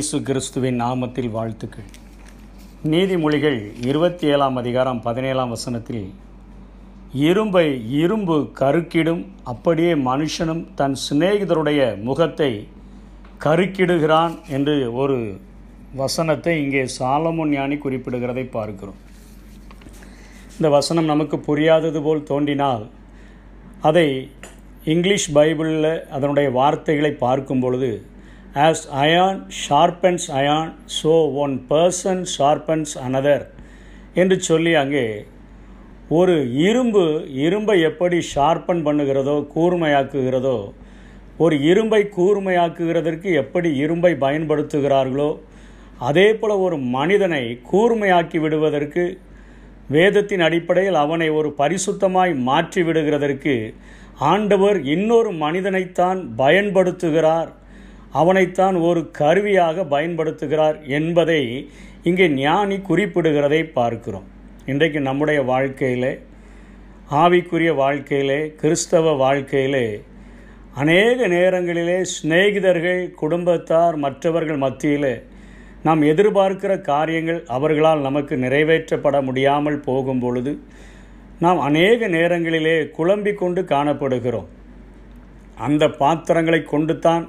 இயேசு கிறிஸ்துவின் நாமத்தில் வாழ்த்துக்கள். நீதிமொழிகள் இருபத்தி ஏழாம் அதிகாரம் பதினேழாம் வசனத்தில் இரும்பை இரும்பு கருக்கிடும் அப்படியே மனுஷனும் தன் சிநேகிதருடைய முகத்தை கருக்கிடுகிறான் என்று ஒரு வசனத்தை இங்கே சாலமுன் ஞானி குறிப்பிடுகிறதை பார்க்கிறோம். இந்த வசனம் நமக்கு புரியாதது போல் தோன்றினால் அதை இங்கிலீஷ் பைபிளில் அதனுடைய வார்த்தைகளை பார்க்கும் பொழுது as iron sharpens iron so one person sharpens another என்று சொல்லி அங்கே ஒரு இரும்பு இரும்பை எப்படி ஷார்பன் பண்ணுகிறதோ கூர்மையாக்குகிறதோ ஒரு இரும்பை கூர்மையாக்குகிறதற்கு எப்படி இரும்பை பயன்படுத்துகிறார்களோ அதே போல் ஒரு மனிதனை கூர்மையாக்கி விடுவதற்கு வேதத்தின் அடிப்படையில் அவனை ஒரு பரிசுத்தமாய் மாற்றி விடுகிறதற்கு ஆண்டவர் இன்னொரு மனிதனைத்தான் பயன்படுத்துகிறார். அவனைத்தான் ஒரு கருவியாக பயன்படுத்துகிறார் என்பதை இங்கே ஞானி குறிப்பிடுகிறதை பார்க்கிறோம். இன்றைக்கு நம்முடைய வாழ்க்கையிலே ஆவிக்குரிய வாழ்க்கையிலே கிறிஸ்தவ வாழ்க்கையிலே அநேக நேரங்களிலே சிநேகிதர்கள் குடும்பத்தார் மற்றவர்கள் மத்தியிலே நாம் எதிர்பார்க்கிற காரியங்கள் அவர்களால் நமக்கு நிறைவேற்றப்பட முடியாமல் போகும் பொழுது நாம் அநேக நேரங்களிலே குழம்பிக் கொண்டு காணப்படுகிறோம். அந்த பாத்திரங்களை கொண்டுத்தான்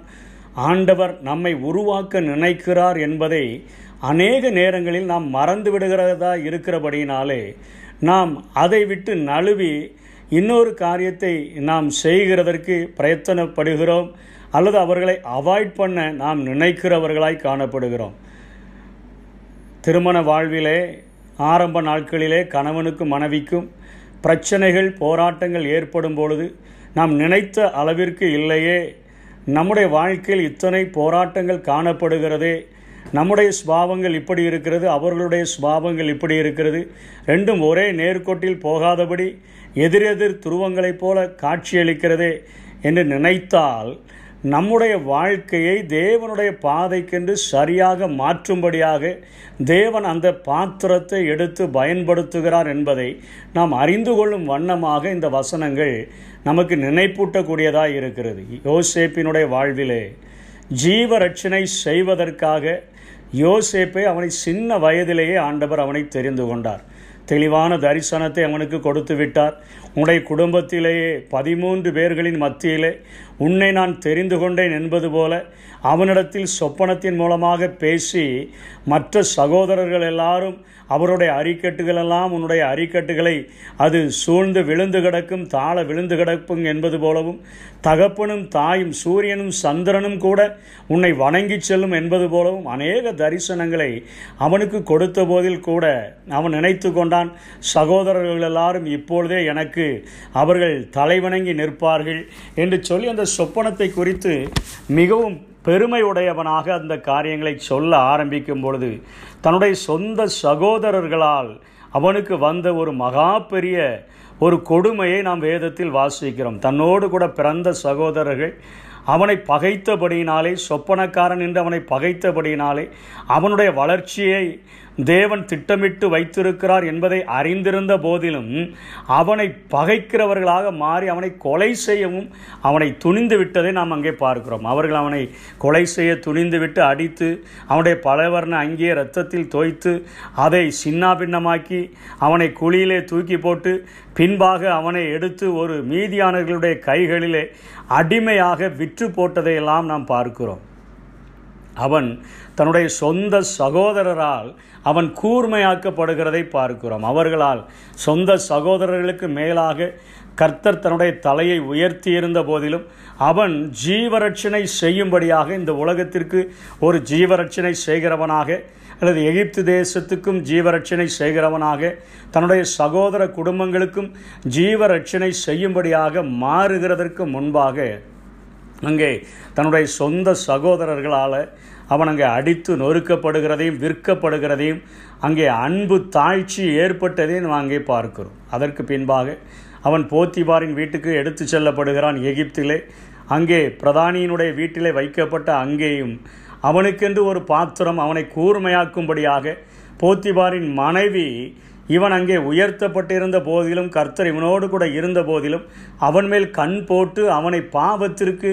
ஆண்டவர் நம்மை உருவாக்க நினைக்கிறார் என்பதை அநேக நேரங்களில் நாம் மறந்து விடுகிறதா இருக்கிறபடியினாலே நாம் அதை விட்டு நழுவி இன்னொரு காரியத்தை நாம் செய்கிறதற்கு பிரயத்தனப்படுகிறோம் அல்லது அவர்களை அவாய்ட் பண்ண நாம் நினைக்கிறவர்களாய் காணப்படுகிறோம். திருமண வாழ்விலே ஆரம்ப நாட்களிலே கணவனுக்கும் மனைவிக்கும் பிரச்சனைகள் போராட்டங்கள் ஏற்படும் பொழுது நாம் நினைத்த அளவிற்கு இல்லையே நம்முடைய வாழ்க்கையில் இத்தனை போராட்டங்கள் காணப்படுகிறதே நம்முடைய சுபாவங்கள் இப்படி இருக்கிறது அவர்களுடைய சுபாவங்கள் இப்படி இருக்கிறது ரெண்டும் ஒரே நேர்கோட்டில் போகாதபடி எதிரெதிர் துருவங்களைப் போல காட்சியளிக்கிறதே என்று நினைத்தால் நம்முடைய வாழ்க்கையை தேவனுடைய பாதைக்கென்று சரியாக மாற்றும்படியாக தேவன் அந்த பாத்திரத்தை எடுத்து பயன்படுத்துகிறார் என்பதை நாம் அறிந்து கொள்ளும் வண்ணமாக இந்த வசனங்கள் நமக்கு நினைப்பூட்டக்கூடியதாக இருக்கிறது. யோசேப்பினுடைய வாழ்விலே ஜீவ ரட்சணை செய்வதற்காக யோசேப்பை அவனை சின்ன வயதிலேயே ஆண்டவர் அவனை தெரிந்து கொண்டார். தெளிவான தரிசனத்தை அவனுக்கு கொடுத்து விட்டார். உன்னுடைய குடும்பத்திலேயே பதிமூன்று பேர்களின் மத்தியிலே உன்னை நான் தெரிந்து கொண்டேன் என்பது போல அவனிடத்தில் சொப்பனத்தின் மூலமாக பேசி மற்ற சகோதரர்கள் எல்லாரும் அவருடைய அரிக்கட்டுகள் எல்லாம் உன்னுடைய அரிக்கட்டுகளை அது சூழ்ந்து விழுந்து கிடக்கும் தாழ விழுந்து கிடக்கும் என்பது போலவும் தகப்பனும் தாயும் சூரியனும் சந்திரனும் கூட உன்னை வணங்கி செல்லும் என்பது போலவும் அநேக தரிசனங்களை அவனுக்கு கொடுத்த போதில் கூட அவன் நினைத்து கொண்டான் சகோதரர்கள் எல்லாரும் இப்பொழுதே எனக்கு அவர்கள் தலைவணங்கி நிற்பார்கள் என்று சொல்லி அந்த சொப்பனத்தை குறித்து மிகவும் பெருமையுடையவனாக அந்த காரியங்களை சொல்ல ஆரம்பிக்கும் பொழுது தன்னுடைய சொந்த சகோதரர்களால் அவனுக்கு வந்த ஒரு மகா பெரிய ஒரு கொடுமையை நாம் வேதத்தில் வாசிக்கிறோம். தன்னோடு கூட பிறந்த சகோதரர்கள் அவனை பகைத்தபடியினாலே சொப்பனக்காரன் என்று அவனை பகைத்தபடியினாலே அவனுடைய வளர்ச்சியை தேவன் திட்டமிட்டு வைத்திருக்கிறார் என்பதை அறிந்திருந்த போதிலும் அவனை பகைக்கிறவர்களாக மாறி அவனை கொலை செய்யவும் அவனை துணிந்து விட்டதை நாம் அங்கே பார்க்கிறோம். அவர்கள் அவனை கொலை செய்ய துணிந்து விட்டு அடித்து அவனுடைய பலவர்ண அங்கேயே ரத்தத்தில் தோய்த்து அதை சின்னாபின்னமாக்கி அவனை குழியிலே தூக்கி போட்டு பின்பாக அவனை எடுத்து ஒரு மீதியானவர்களுடைய கைகளிலே அடிமையாக விற்று போட்டதையெல்லாம் நாம் பார்க்கிறோம். அவன் தன்னுடைய சொந்த சகோதரரால் அவன் கூர்மையாக்கப்படுகிறதை பார்க்கிறோம். அவர்களால் சொந்த சகோதரர்களுக்கு மேலாக கர்த்தர் தன்னுடைய தலையை உயர்த்தியிருந்த போதிலும் அவன் ஜீவரட்சணை செய்யும்படியாக இந்த உலகத்திற்கு ஒரு ஜீவரட்சணை செய்கிறவனாக அல்லது எகிப்து தேசத்துக்கும் ஜீவரட்சணை செய்கிறவனாக தன்னுடைய சகோதர குடும்பங்களுக்கும் ஜீவரட்சணை செய்யும்படியாக மாறுகிறதற்கு முன்பாக அங்கே தன்னுடைய சொந்த சகோதரர்களால் அவன் அங்கே அடித்து நொறுக்கப்படுகிறதையும் விற்கப்படுகிறதையும் அங்கே அன்பு தாழ்ச்சி ஏற்பட்டதையும் நாம் அங்கே பார்க்கிறோம். அதற்கு பின்பாக அவன் போத்திபாரின் வீட்டுக்கு எடுத்து செல்லப்படுகிறான் எகிப்திலே. அங்கே பிரதானியினுடைய வீட்டிலே வைக்கப்பட்ட அங்கேயும் அவனுக்கென்று ஒரு பாத்திரம் அவனை கூர்மையாக்கும்படியாக போத்திபாரின் மனைவி இவன் அங்கே உயர்த்தப்பட்டிருந்த போதிலும் கர்த்தர் இவனோடு கூட இருந்த போதிலும் அவன் மேல் கண் போட்டு அவனை பாவத்திற்கு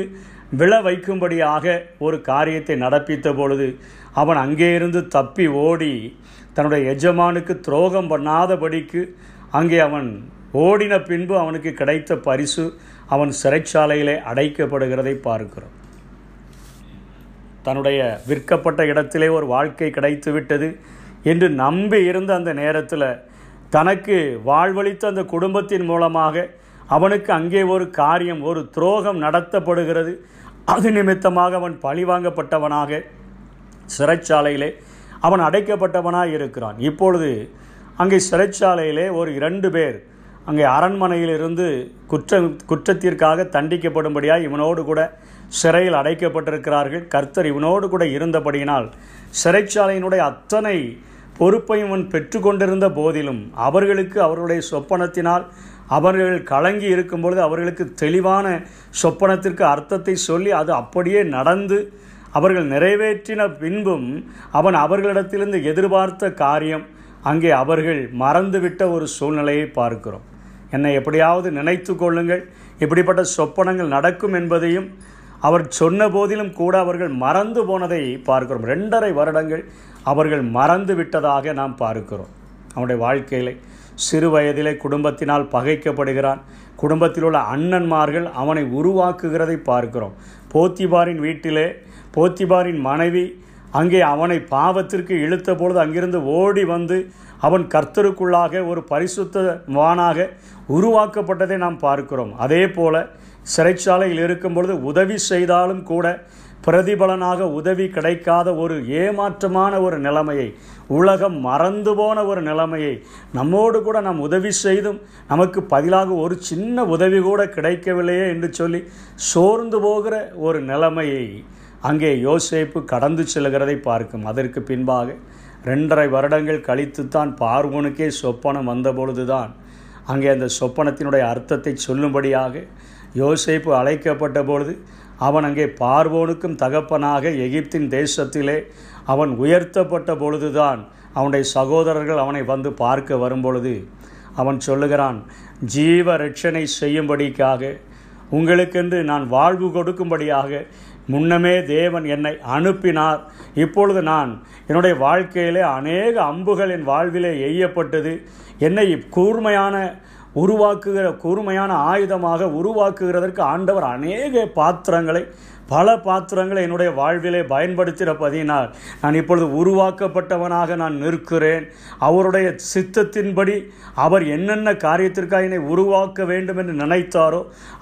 விழ வைக்கும்படியாக ஒரு காரியத்தை நடப்பித்த பொழுது அவன் அங்கே இருந்து தப்பி ஓடி தன்னுடைய எஜமானுக்கு துரோகம் பண்ணாதபடிக்கு அங்கே அவன் ஓடின பின்பு அவனுக்கு கிடைத்த பரிசு அவன் சிறைச்சாலையிலே அடைக்கப்படுகிறதை பார்க்கிறோம். தன்னுடைய விற்கப்பட்ட இடத்திலே ஒரு வாழ்க்கை கிடைத்து விட்டது என்று நம்பி இருந்த அந்த நேரத்தில் தனக்கு வாழ்வளித்த அந்த குடும்பத்தின் மூலமாக அவனுக்கு அங்கே ஒரு காரியம் ஒரு துரோகம் நடத்தப்படுகிறது. அது நிமித்தமாக அவன் பழிவாங்கப்பட்டவனாக சிறைச்சாலையிலே அவன் அடைக்கப்பட்டவனாக இருக்கிறான். இப்பொழுது அங்கே சிறைச்சாலையிலே ஒரு இரண்டு பேர் அங்கே அரண்மனையிலிருந்து குற்ற குற்றத்திற்காக தண்டிக்கப்படும்படியாக இவனோடு கூட சிறையில் அடைக்கப்பட்டிருக்கிறார்கள். கர்த்தர் இவனோடு கூட இருந்தபடியினால் சிறைச்சாலையினுடைய அத்தனை பொறுப்பையும் இவன் பெற்றுக்கொண்டிருந்த போதிலும் அவர்களுக்கு அவர்களுடைய சொப்பனத்தினால் அவர்கள் கலங்கி இருக்கும் பொழுது அவர்களுக்கு தெளிவான சொப்பனத்திற்கு அர்த்தத்தை சொல்லி அது அப்படியே நடந்து அவர்கள் நிறைவேற்றின பின்பும் அவன் அவர்களிடத்திலிருந்து எதிர்பார்த்த காரியம் அங்கே அவர்கள் மறந்துவிட்ட ஒரு சூழ்நிலையை பார்க்கிறோம். என்னை எப்படியாவது நினைத்து கொள்ளுங்கள். இப்படிப்பட்ட சொப்பனங்கள் நடக்கும் என்பதையும் அவர் சொன்ன போதிலும் கூட அவர்கள் மறந்து போனதை பார்க்கிறோம். ரெண்டரை வருடங்கள் அவர்கள் மறந்து விட்டதாக நாம் பார்க்கிறோம். அவனுடைய வாழ்க்கையிலே சிறு வயதிலே குடும்பத்தினால் பகைக்கப்படுகிறான். குடும்பத்தில் உள்ள அண்ணன்மார்கள் அவனை உருவாக்குகிறதை பார்க்கிறோம். போத்திபாரின் வீட்டிலே போத்திபாரின் மனைவி அங்கே அவனை பாவத்திற்கு இழுத்த பொழுது அங்கிருந்து ஓடி வந்து அவன் கர்த்தருக்குள்ளாக ஒரு பரிசுத்தவானாக உருவாக்கப்பட்டதை நாம் பார்க்கிறோம். அதே போல சிறைச்சாலையில் இருக்கும் பொழுது உதவி செய்தாலும் கூட பிரதிபலனாக உதவி கிடைக்காத ஒரு ஏமாற்றமான ஒரு நிலைமையை உலகம் மறந்து போன ஒரு நிலைமையை நம்மோடு கூட நாம் உதவி செய்தும் நமக்கு பதிலாக ஒரு சின்ன உதவி கூட கிடைக்கவில்லையே என்று சொல்லி சோர்ந்து போகிற ஒரு நிலைமையை அங்கே யோசேப்பு கடந்து செல்கிறதை பார்க்கும். அதற்கு பின்பாக ரெண்டரை வருடங்கள் கழித்துத்தான் பார்வனுக்கே சொப்பனம் வந்தபொழுதுதான் அங்கே அந்த சொப்பனத்தினுடைய அர்த்தத்தை சொல்லும்படியாக யோசேப்பு அழைக்கப்பட்ட பொழுது அவன் அங்கே பார்வோனுக்கும் தகப்பனாக எகிப்தின் தேசத்திலே அவன் உயர்த்தப்பட்ட பொழுதுதான் அவனுடைய சகோதரர்கள் அவனை வந்து பார்க்க வரும்பொழுது அவன் சொல்லுகிறான் ஜீவ ரட்சணை செய்யும்படிக்காக உங்களுக்கென்று நான் வாழ்வு கொடுக்கும்படியாக முன்னமே தேவன் என்னை அனுப்பினார். இப்பொழுது நான் என்னுடைய வாழ்க்கையிலே அநேக அம்புகள் என் வாழ்விலே எய்யப்பட்டது. என்னை கூர்மையான உருவாக்குகிற கூர்மையான ஆயுதமாக உருவாக்குகிறதற்கு ஆண்டவர் அநேக பாத்திரங்களை பல பாத்திரங்களை என்னுடைய வாழ்விலே பயன்படுத்தியிருப்பதினால் நான் இப்பொழுது உருவாக்கப்பட்டவனாக நான் நிற்கிறேன். அவருடைய சித்தத்தின்படி அவர் என்னென்ன காரியத்திற்காக என்னை உருவாக்க வேண்டும் என்று நினைத்தாரோ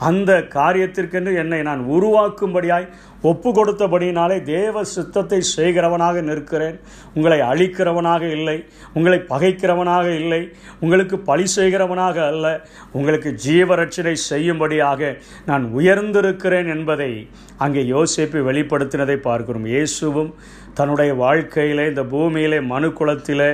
அந்த காரியத்திற்கென்று என்னை நான் உருவாக்கும்படியாய் ஒப்பு கொடுத்தபடியினாலே தேவ சித்தத்தை செய்கிறவனாக நிற்கிறேன். உங்களை அழிக்கிறவனாக இல்லை. உங்களை பகைக்கிறவனாக இல்லை. உங்களுக்கு பழி செய்கிறவனாக அல்ல. உங்களுக்கு ஜீவரட்சனை செய்யும்படியாக நான் உயர்ந்திருக்கிறேன் என்பதை அங்கே யோசிப்பு வெளிப்படுத்தினதை பார்க்கிறோம். இயேசுவும் தன்னுடைய வாழ்க்கையிலே இந்த பூமியிலே மனு குலத்திலே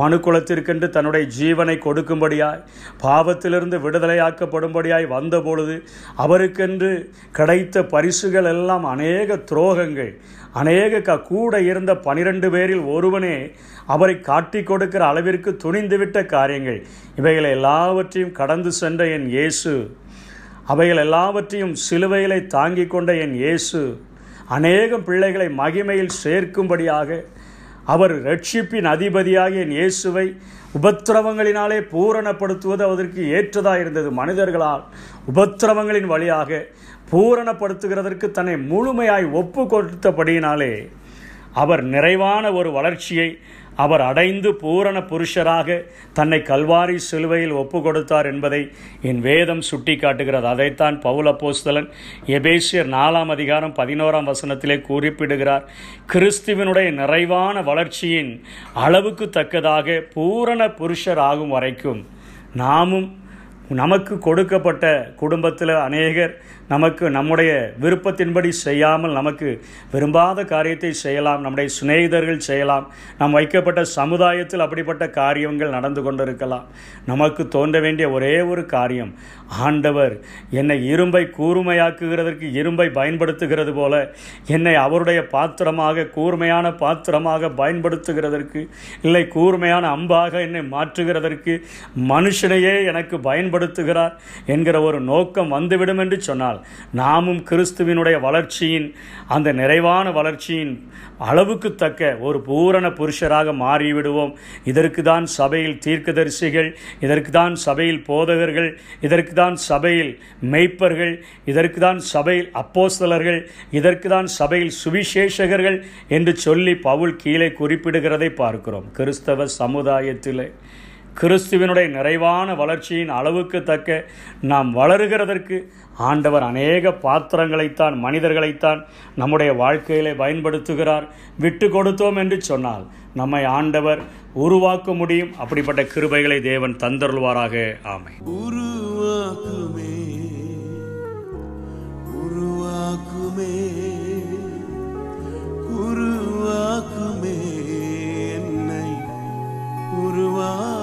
மனு குலத்திற்கென்று தன்னுடைய ஜீவனை கொடுக்கும்படியாய் பாவத்திலிருந்து விடுதலையாக்கப்படும்படியாய் வந்தபொழுது அவருக்கென்று கிடைத்த பரிசுகள் எல்லாம் அநேக துரோகங்கள் அநேக க கூட இருந்த பனிரெண்டு பேரில் ஒருவனே அவரை காட்டி கொடுக்கிற அளவிற்கு துணிந்துவிட்ட காரியங்கள். இவைகளை எல்லாவற்றையும் கடந்து சென்ற என் இயேசு. அவைகள் எல்லாவற்றையும் சிலுவையிலே தாங்கிக் கொண்ட என் இயேசு. அநேகம் பிள்ளைகளை மகிமையில் சேர்க்கும்படியாக அவர் ரட்சிப்பின் அதிபதியாகிய இயேசுவை உபத்திரவங்களினாலே பூரணப்படுத்துவது அதற்கு ஏற்றதாக இருந்தது. மனிதர்களால் உபத்திரவங்களின் வழியாக பூரணப்படுத்துகிறதற்கு தன்னை முழுமையாய் ஒப்பு கொடுத்தபடியினாலே அவர் நிறைவான ஒரு வளர்ச்சியை அவர் அடைந்து பூரண புருஷராக தன்னை கல்வாரி சிலுவையில் ஒப்பு கொடுத்தார் என்பதை என் வேதம் சுட்டி காட்டுகிறது அதைத்தான் பவுல போஸ்தலன் எபேசியர் நாலாம் அதிகாரம் பதினோராம் வசனத்திலே குறிப்பிடுகிறார். கிறிஸ்துவனுடைய நிறைவான வளர்ச்சியின் அளவுக்கு தக்கதாக பூரண புருஷர் ஆகும் வரைக்கும் நாமும் நமக்கு கொடுக்கப்பட்ட குடும்பத்தில் அநேகர் நமக்கு நம்முடைய விருப்பத்தின்படி செய்யாமல் நமக்கு விரும்பாத காரியத்தை செய்யலாம் நம்முடைய சிநேகிதர்கள் செய்யலாம் நாம் வைக்கப்பட்ட சமுதாயத்தில் அப்படிப்பட்ட காரியங்கள் நடந்து கொண்டிருக்கலாம். நமக்கு தோன்ற வேண்டிய ஒரே ஒரு காரியம் ஆண்டவர் என்னை இரும்பை கூர்மையாக்குகிறதற்கு இரும்பை பயன்படுத்துகிறது போல என்னை அவருடைய பாத்திரமாக கூர்மையான பாத்திரமாக பயன்படுத்துகிறதற்கு இல்லை கூர்மையான அம்பாக என்னை மாற்றுகிறதற்கு மனுஷனையே எனக்கு பயன்படுத்துகிறார் என்கிற ஒரு நோக்கம் வந்துவிடும் என்று சொன்னால் என்றால் நாமும் கிறிஸ்துவினுடைய வளர்ச்சியின் அந்த நிறைவான வளர்ச்சியின் அளவுக்கு தக்க ஒரு பூரண புருஷராக மாறிவிடுவோம். இதற்கு தான் சபையில் தீர்க்கதரிசிகள் இதற்கு தான் சபையில் போதகர்கள் இதற்கு தான் சபையில் மெய்ப்பர்கள் இதற்கு தான் சபையில் அப்போஸ்தலர்கள் இதற்கு தான் சபையில் சுவிசேஷகர்கள் என்று சொல்லி பவுல் கீழே குறிப்பிடுகிறதை பார்க்கிறோம். கிறிஸ்தவ சமுதாயத்திலே கிறிஸ்துவினுடைய நிறைவான வளர்ச்சியின் அளவுக்கு தக்க நாம் வளருகிறதற்கு ஆண்டவர் அநேக பாத்திரங்களைத்தான் மனிதர்களைத்தான் நம்முடைய வாழ்க்கையிலே பயன்படுத்துகிறார். விட்டு கொடுத்தோம் என்று சொன்னால் நம்மை ஆண்டவர் உருவாக்க முடியும். அப்படிப்பட்ட கிருபைகளை தேவன் தந்தருள்வாராக. ஆமை உருவாக்குமே உருவாக்குமே உருவாக்குமே என்னை உருவா